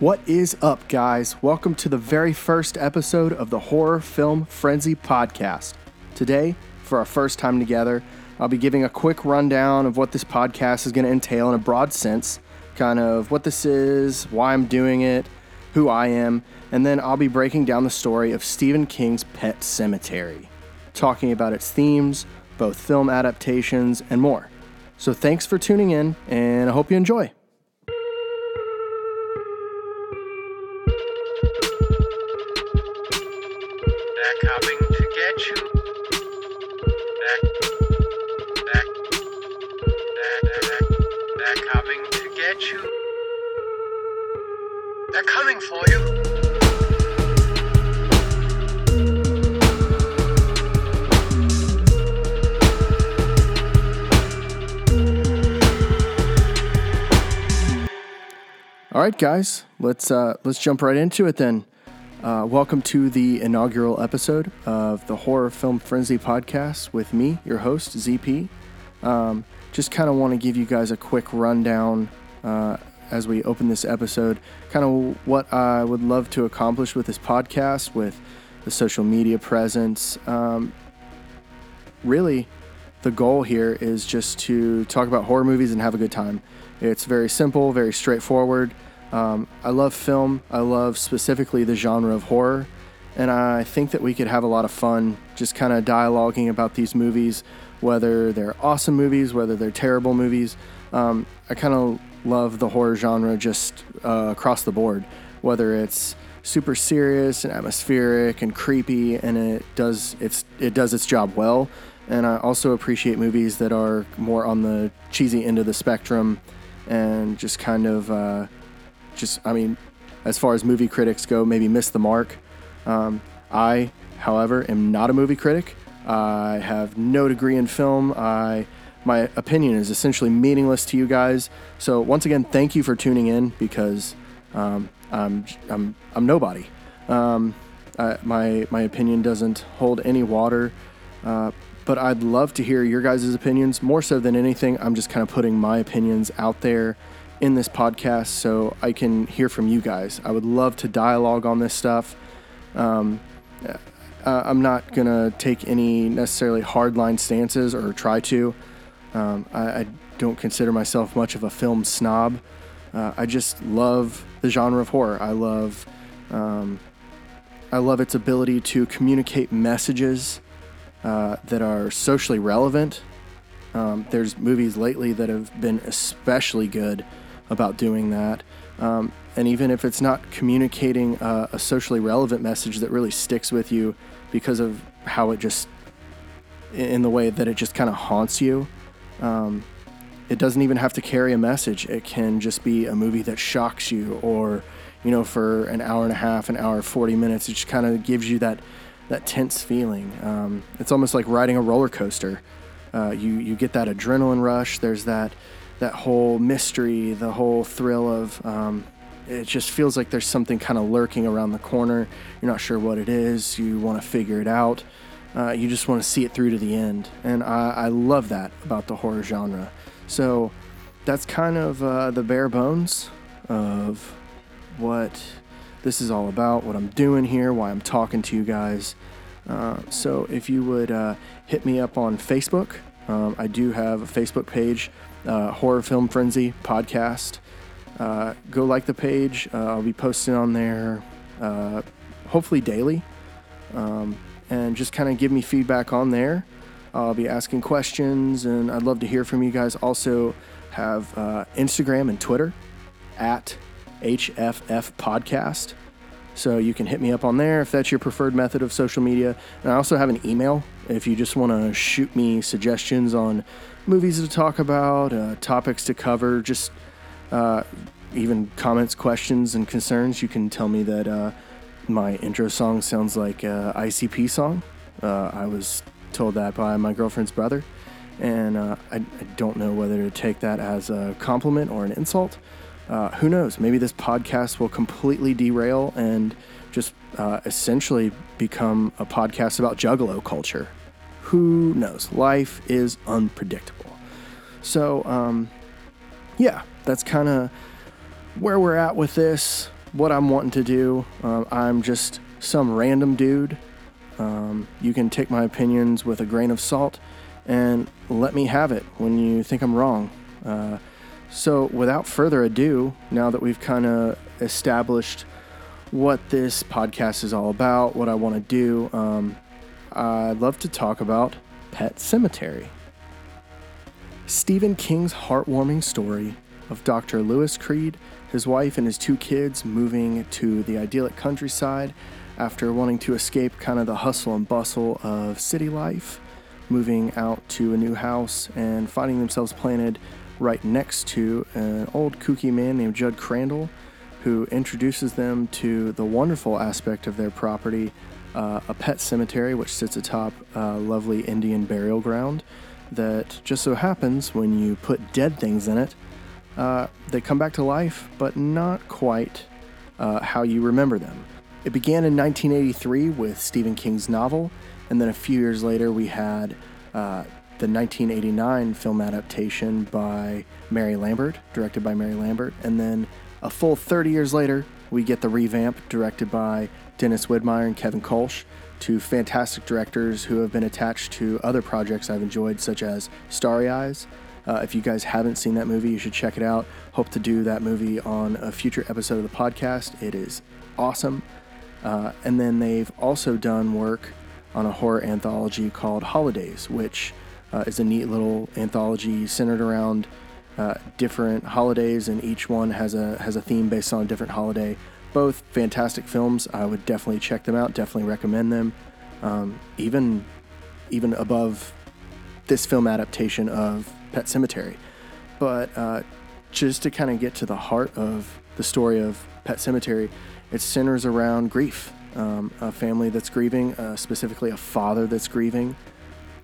What is up, guys? Welcome to the very first episode of the Horror Film Frenzy podcast. Today, for our first time together, I'll be giving a quick rundown of what this podcast is going to entail in a broad sense, kind of what this is, why I'm doing it, who I am, and then I'll be breaking down the story of Stephen King's Pet Sematary, talking about its themes, both film adaptations, and more. So thanks for tuning in, and I hope you enjoy. Right, guys, let's uh, let's jump right into it then. Uh, welcome to the inaugural episode of the Horror Film Frenzy podcast with me, your host ZP. Um, just kind of want to give you guys a quick rundown uh, as we open this episode. Kind of what I would love to accomplish with this podcast, with the social media presence. Um, really, the goal here is just to talk about horror movies and have a good time. It's very simple, very straightforward. Um, I love film. I love specifically the genre of horror. And I think that we could have a lot of fun just kind of dialoguing about these movies, whether they're awesome movies, whether they're terrible movies. Um, I kind of love the horror genre just uh, across the board, whether it's super serious and atmospheric and creepy, and it does its it does its job well. And I also appreciate movies that are more on the cheesy end of the spectrum, and just kind of uh, just I mean, as far as movie critics go, maybe miss the mark. Um, I, however, am not a movie critic. I have no degree in film. I my opinion is essentially meaningless to you guys. So once again, thank you for tuning in because um, I'm I'm I'm nobody. Um, I, my my opinion doesn't hold any water. Uh, but I'd love to hear your guys' opinions more so than anything. I'm just kind of putting my opinions out there in this podcast so I can hear from you guys. I would love to dialogue on this stuff. Um, uh, I'm not gonna take any necessarily hardline stances or try to. Um, I, I don't consider myself much of a film snob. Uh, I just love the genre of horror. I love, um, I love its ability to communicate messages uh, that are socially relevant. Um, there's movies lately that have been especially good about doing that. Um, and even if it's not communicating uh, a socially relevant message that really sticks with you because of how it just, in the way that it just kind of haunts you, um, it doesn't even have to carry a message. It can just be a movie that shocks you, or, you know, for an hour and a half, an hour, 40 minutes, it just kind of gives you that, that tense feeling. Um, it's almost like riding a roller coaster. Uh, you, you get that adrenaline rush. There's that that whole mystery, the whole thrill of um, it just feels like there's something kind of lurking around the corner. You're not sure what it is. You want to figure it out. Uh, you just want to see it through to the end. And I, I love that about the horror genre. So that's kind of uh, the bare bones of what this is all about, what I'm doing here, why I'm talking to you guys. Uh, so if you would uh, hit me up on Facebook, um, I do have a Facebook page uh, Horror Film Frenzy podcast. Uh, go like the page. Uh, I'll be posting on there uh, hopefully daily. Um, and just kind of give me feedback on there. I'll be asking questions and I'd love to hear from you guys. Also, have uh, Instagram and Twitter at HFF Podcast. So you can hit me up on there if that's your preferred method of social media. And I also have an email if you just want to shoot me suggestions on movies to talk about, uh, topics to cover, just uh, even comments, questions, and concerns. You can tell me that uh, my intro song sounds like a ICP song. Uh, I was told that by my girlfriend's brother, and uh, I, I don't know whether to take that as a compliment or an insult. Uh, who knows? Maybe this podcast will completely derail and just uh, essentially become a podcast about juggalo culture. Who knows? Life is unpredictable. So, um, yeah, that's kind of where we're at with this. what I'm wanting to do. Um, I'm just some random dude. Um, you can take my opinions with a grain of salt and let me have it when you think I'm wrong. Uh, so, without further ado, now that we've kind of established what this podcast is all about, what I want to do, um, I'd love to talk about Pet Sematary. Stephen King's heartwarming story of Dr. Louis Creed, his wife, and his two kids moving to the idyllic countryside after wanting to escape kind of the hustle and bustle of city life, moving out to a new house and finding themselves planted right next to an old kooky man named Judd Crandall, who introduces them to the wonderful aspect of their property, uh, a pet cemetery which sits atop a lovely Indian burial ground that just so happens when you put dead things in it, uh, they come back to life, but not quite uh, how you remember them. It began in 1983 with Stephen King's novel, and then a few years later we had uh, the 1989 film adaptation by Mary Lambert, directed by Mary Lambert, and then a full 30 years later we get the revamp directed by Dennis Widmyer and Kevin Kolsch, two fantastic directors who have been attached to other projects I've enjoyed, such as Starry Eyes. Uh, if you guys haven't seen that movie, you should check it out. Hope to do that movie on a future episode of the podcast. It is awesome. Uh, and then they've also done work on a horror anthology called Holidays, which uh, is a neat little anthology centered around uh, different holidays, and each one has a has a theme based on a different holiday. Both fantastic films. I would definitely check them out. Definitely recommend them. Um, even even above this film adaptation of Pet Sematary. But uh, just to kind of get to the heart of the story of Pet Sematary, it centers around grief. Um, a family that's grieving, uh, specifically a father that's grieving.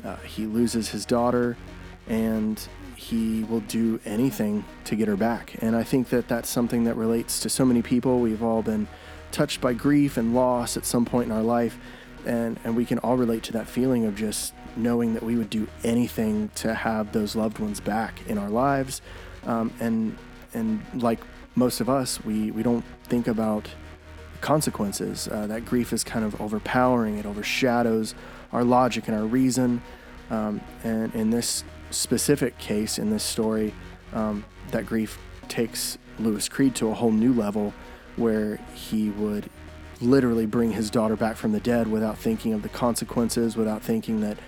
Uh, he loses his daughter, and he will do anything to get her back. And I think that that's something that relates to so many people. We've all been touched by grief and loss at some point in our life, and, and we can all relate to that feeling of just knowing that we would do anything to have those loved ones back in our lives. Um, and and like most of us, we, we don't think about consequences. Uh, that grief is kind of overpowering, it overshadows our logic and our reason. Um, and in this specific case, in this story, um, that grief takes Louis Creed to a whole new level where he would literally bring his daughter back from the dead without thinking of the consequences, without thinking that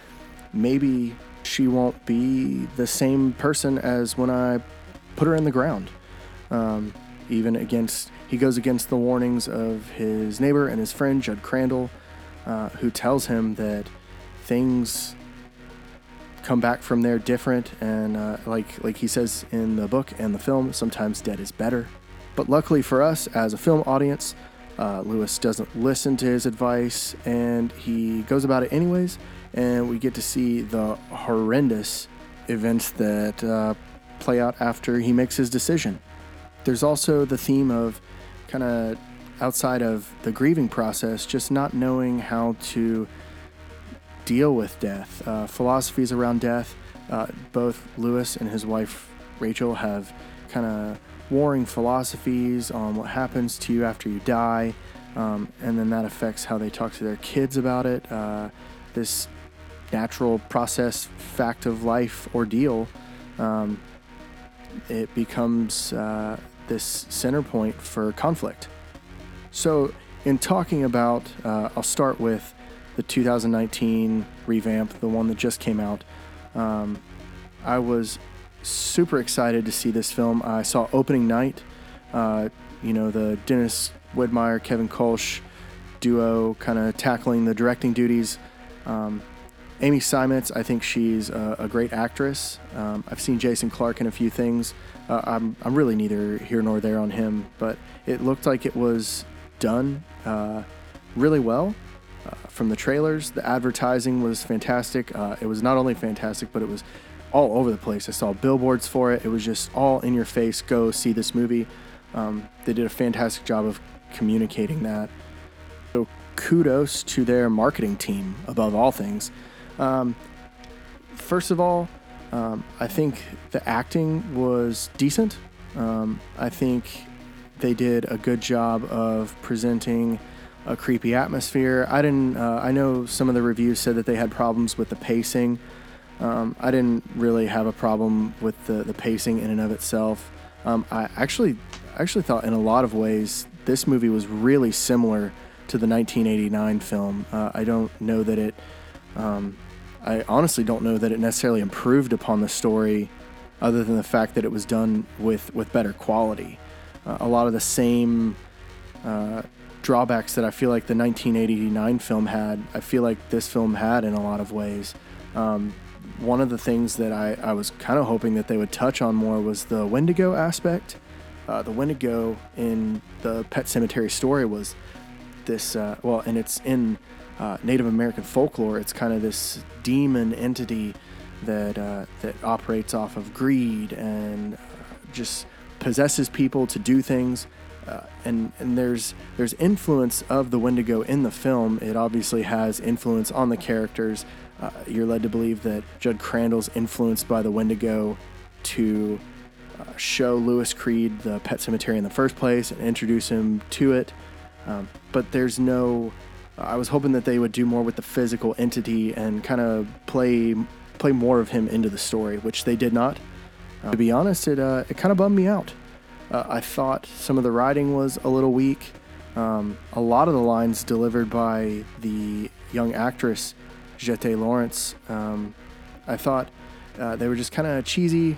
maybe she won't be the same person as when I put her in the ground. Um, even against he goes against the warnings of his neighbor and his friend Judd Crandall, uh, who tells him that things come back from there different, and uh, like like he says in the book and the film, sometimes dead is better. But luckily for us, as a film audience, uh, Louis doesn't listen to his advice, and he goes about it anyways, and we get to see the horrendous events that uh, play out after he makes his decision. There's also the theme of kind of outside of the grieving process, just not knowing how to deal with death. Uh, philosophies around death. Uh, both Louis and his wife Rachel have kind of warring philosophies on what happens to you after you die, um, and then that affects how they talk to their kids about it. Uh, this natural process, fact of life ordeal, um, it becomes uh, this center point for conflict. So, in talking about, uh, I'll start with the 2019 revamp, the one that just came out. Um, I was super excited to see this film. I saw opening night. Uh, you know, the Dennis Widmyer, Kevin Kolsch duo kind of tackling the directing duties. Um, Amy Simons, I think she's a, a great actress. Um, I've seen Jason Clarke in a few things. Uh, I'm, I'm really neither here nor there on him, but it looked like it was done uh, really well. Uh, from the trailers, the advertising was fantastic. Uh, it was not only fantastic, but it was all over the place. I saw billboards for it. It was just all in your face. Go see this movie. Um, they did a fantastic job of communicating that. So kudos to their marketing team above all things. Um, first of all, um, I think the acting was decent. Um, I think they did a good job of presenting a creepy atmosphere. I didn't. Uh, I know some of the reviews said that they had problems with the pacing. Um, I didn't really have a problem with the, the pacing in and of itself. Um, I actually actually thought in a lot of ways this movie was really similar to the 1989 film. Uh, I don't know that it. Um, I honestly don't know that it necessarily improved upon the story, other than the fact that it was done with with better quality. Uh, a lot of the same uh, drawbacks that I feel like the 1989 film had, I feel like this film had in a lot of ways. Um, one of the things that I, I was kind of hoping that they would touch on more was the Wendigo aspect. Uh, the Wendigo in the Pet Sematary story was this, uh, well, and it's in uh, Native American folklore. It's kind of this demon entity that uh, that operates off of greed and uh, just possesses people to do things. Uh, and and there's there's influence of the Wendigo in the film. It obviously has influence on the characters. Uh, you're led to believe that Judd Crandall's influenced by the Wendigo to uh, show Louis Creed the Pet Cemetery in the first place and introduce him to it. Um, but there's no. I was hoping that they would do more with the physical entity and kind of play play more of him into the story, which they did not. Uh, to be honest, it uh, it kind of bummed me out. Uh, I thought some of the writing was a little weak. Um, a lot of the lines delivered by the young actress Jeté Lawrence, um, I thought uh, they were just kind of cheesy,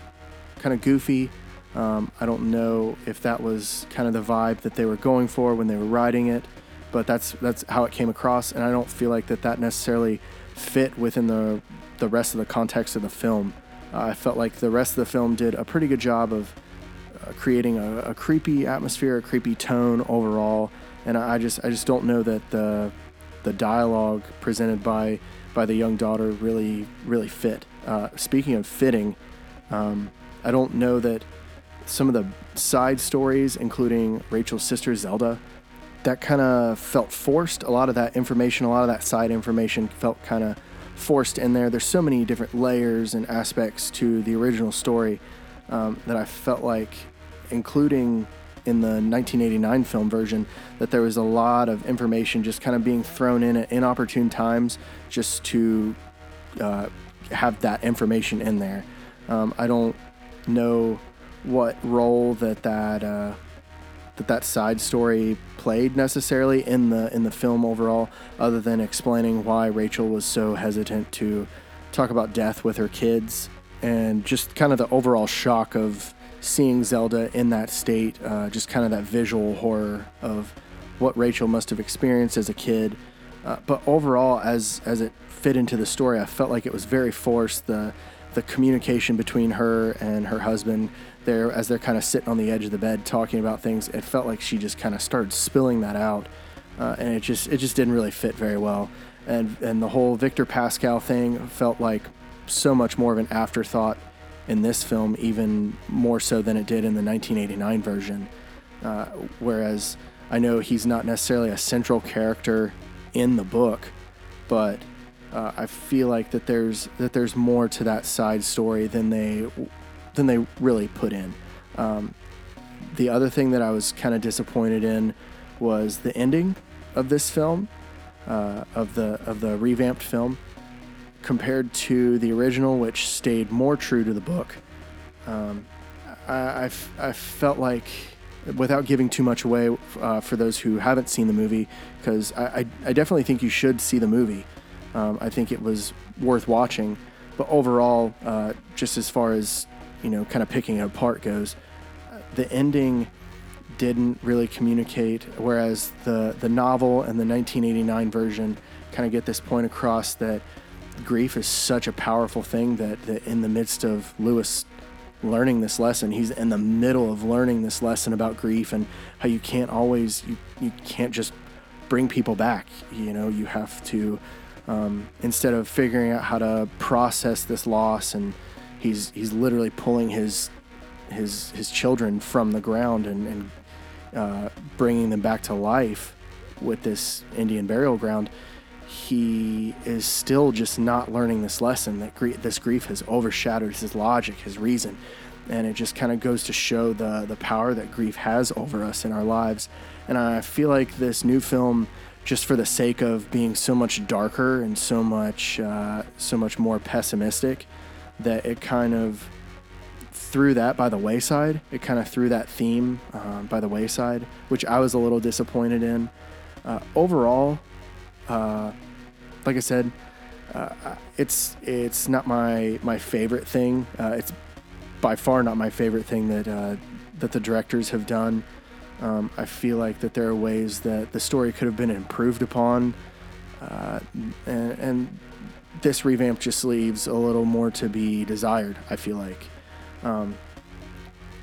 kind of goofy. Um, I don't know if that was kind of the vibe that they were going for when they were writing it, but that's that's how it came across, and I don't feel like that that necessarily fit within the the rest of the context of the film. Uh, I felt like the rest of the film did a pretty good job of creating a, a, creepy atmosphere, a creepy tone overall, and I, I just I just don't know that the the dialogue presented by by the young daughter really really fit. Uh, speaking of fitting, um, I don't know that some of the side stories, including Rachel's sister Zelda, that kind of felt forced. A lot of that information, a lot of that side information felt kind of forced in there. There's so many different layers and aspects to the original story um, that I felt like, including in the 1989 film version, that there was a lot of information just kind of being thrown in at inopportune times just to uh, have that information in there. Um, I don't know what role that that uh, that that side story played necessarily in the in the film overall, other than explaining why Rachel was so hesitant to talk about death with her kids and just kind of the overall shock of seeing Zelda in that state, uh, just kind of that visual horror of what Rachel must have experienced as a kid. Uh, but overall, as as it fit into the story, I felt like it was very forced. The the communication between her and her husband there as they're kind of sitting on the edge of the bed talking about things it felt like she just kind of started spilling that out uh, and it just it just didn't really fit very well and and the whole Victor Pascal thing felt like so much more of an afterthought in this film, even more so than it did in the 1989 version. Uh, whereas I know he's not necessarily a central character in the book, but uh, I feel like that there's that there's more to that side story than they than they really put in. Um, the other thing that I was kind of disappointed in was the ending of this film, uh, of the of the revamped film compared to the original, which stayed more true to the book. Um, I, I, felt like, without giving too much away uh, for those who haven't seen the movie, because I, I, I, definitely think you should see the movie. Um, I think it was worth watching. But overall, uh, just as far as, you know, kind of picking it apart goes, the ending didn't really communicate, whereas the, the novel and the 1989 version kind of get this point across that grief is such a powerful thing that, that in the midst of Louis learning this lesson, he's in the middle of learning this lesson about grief and how you can't always, you, you can't just bring people back. You know, you have to, um, instead of figuring out how to process this loss and he's, he's literally pulling his, his, his children from the ground and, and uh, bringing them back to life with this Indian burial ground he is still just not learning this lesson that gr- this grief has overshadowed his logic, his reason. and it just kind of goes to show the the power that grief has over us in our lives. And I feel like this new film, just for the sake of being so much darker and so much uh, so much more pessimistic, that it kind of threw that by the wayside. It kind of threw that theme um, by the wayside, which I was a little disappointed in. Uh, overall, uh, like I said, uh, it's it's not my my favorite thing. Uh, it's by far not my favorite thing that uh, that the directors have done. Um, I feel like that there are ways that the story could have been improved upon, uh, and, and this revamp just leaves a little more to be desired. I feel like um,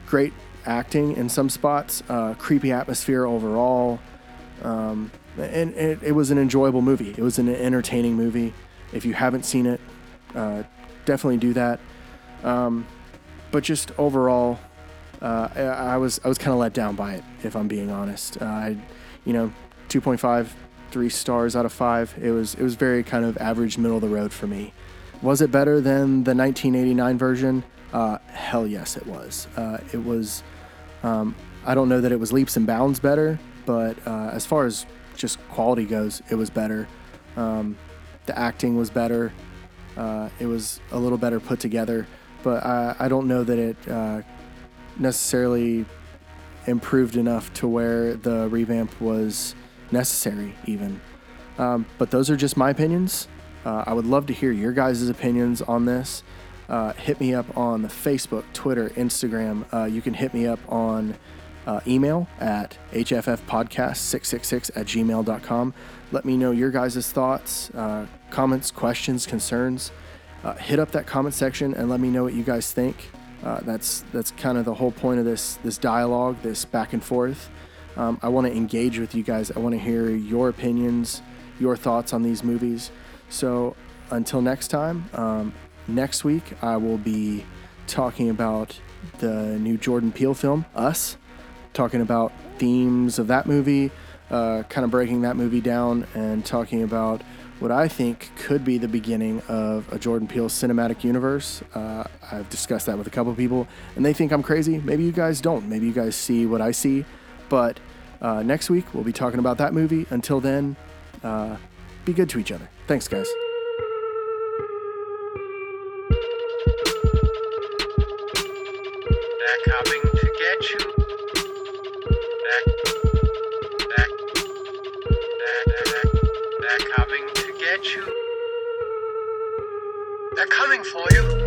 great acting in some spots, uh, creepy atmosphere overall, um, and it, it, was an enjoyable movie. It was an entertaining movie. If you haven't seen it, uh, definitely do that. Um, but just overall, uh, I, I, was I was kind of let down by it. If I'm being honest, uh, I, you know, 2.5, three stars out of five. It was it was very kind of average, middle of the road for me. Was it better than the 1989 version? Uh, hell yes, it was. Uh, it was. Um, I don't know that it was leaps and bounds better, but uh, as far as just quality goes, it was better. Um, the acting was better. Uh, it was a little better put together but I, I don't know that it uh, necessarily improved enough to where the revamp was necessary, even. Um, but those are just my opinions. Uh, I would love to hear your guys' opinions on this. Uh, hit me up on the Facebook, Twitter, Instagram. Uh, you can hit me up on uh, email at hffpodcast666 at gmail.com. Let me know your guys' thoughts, uh, comments, questions, concerns uh, hit up that comment section and let me know what you guys think. Uh, that's that's kind of the whole point of this this dialogue, this back and forth. Um, I want to engage with you guys. I want to hear your opinions, your thoughts on these movies. So until next time, um, next week I will be talking about the new Jordan Peele film, Us, talking about themes of that movie, uh, kind of breaking that movie down, and talking about what I think could be the beginning of a Jordan Peele cinematic universe. Uh, I've discussed that with a couple people, and they think I'm crazy. Maybe you guys don't. Maybe you guys see what I see. But uh, next week, we'll be talking about that movie. Until then, uh, be good to each other. Thanks, guys. They're coming to get you. They're coming for you.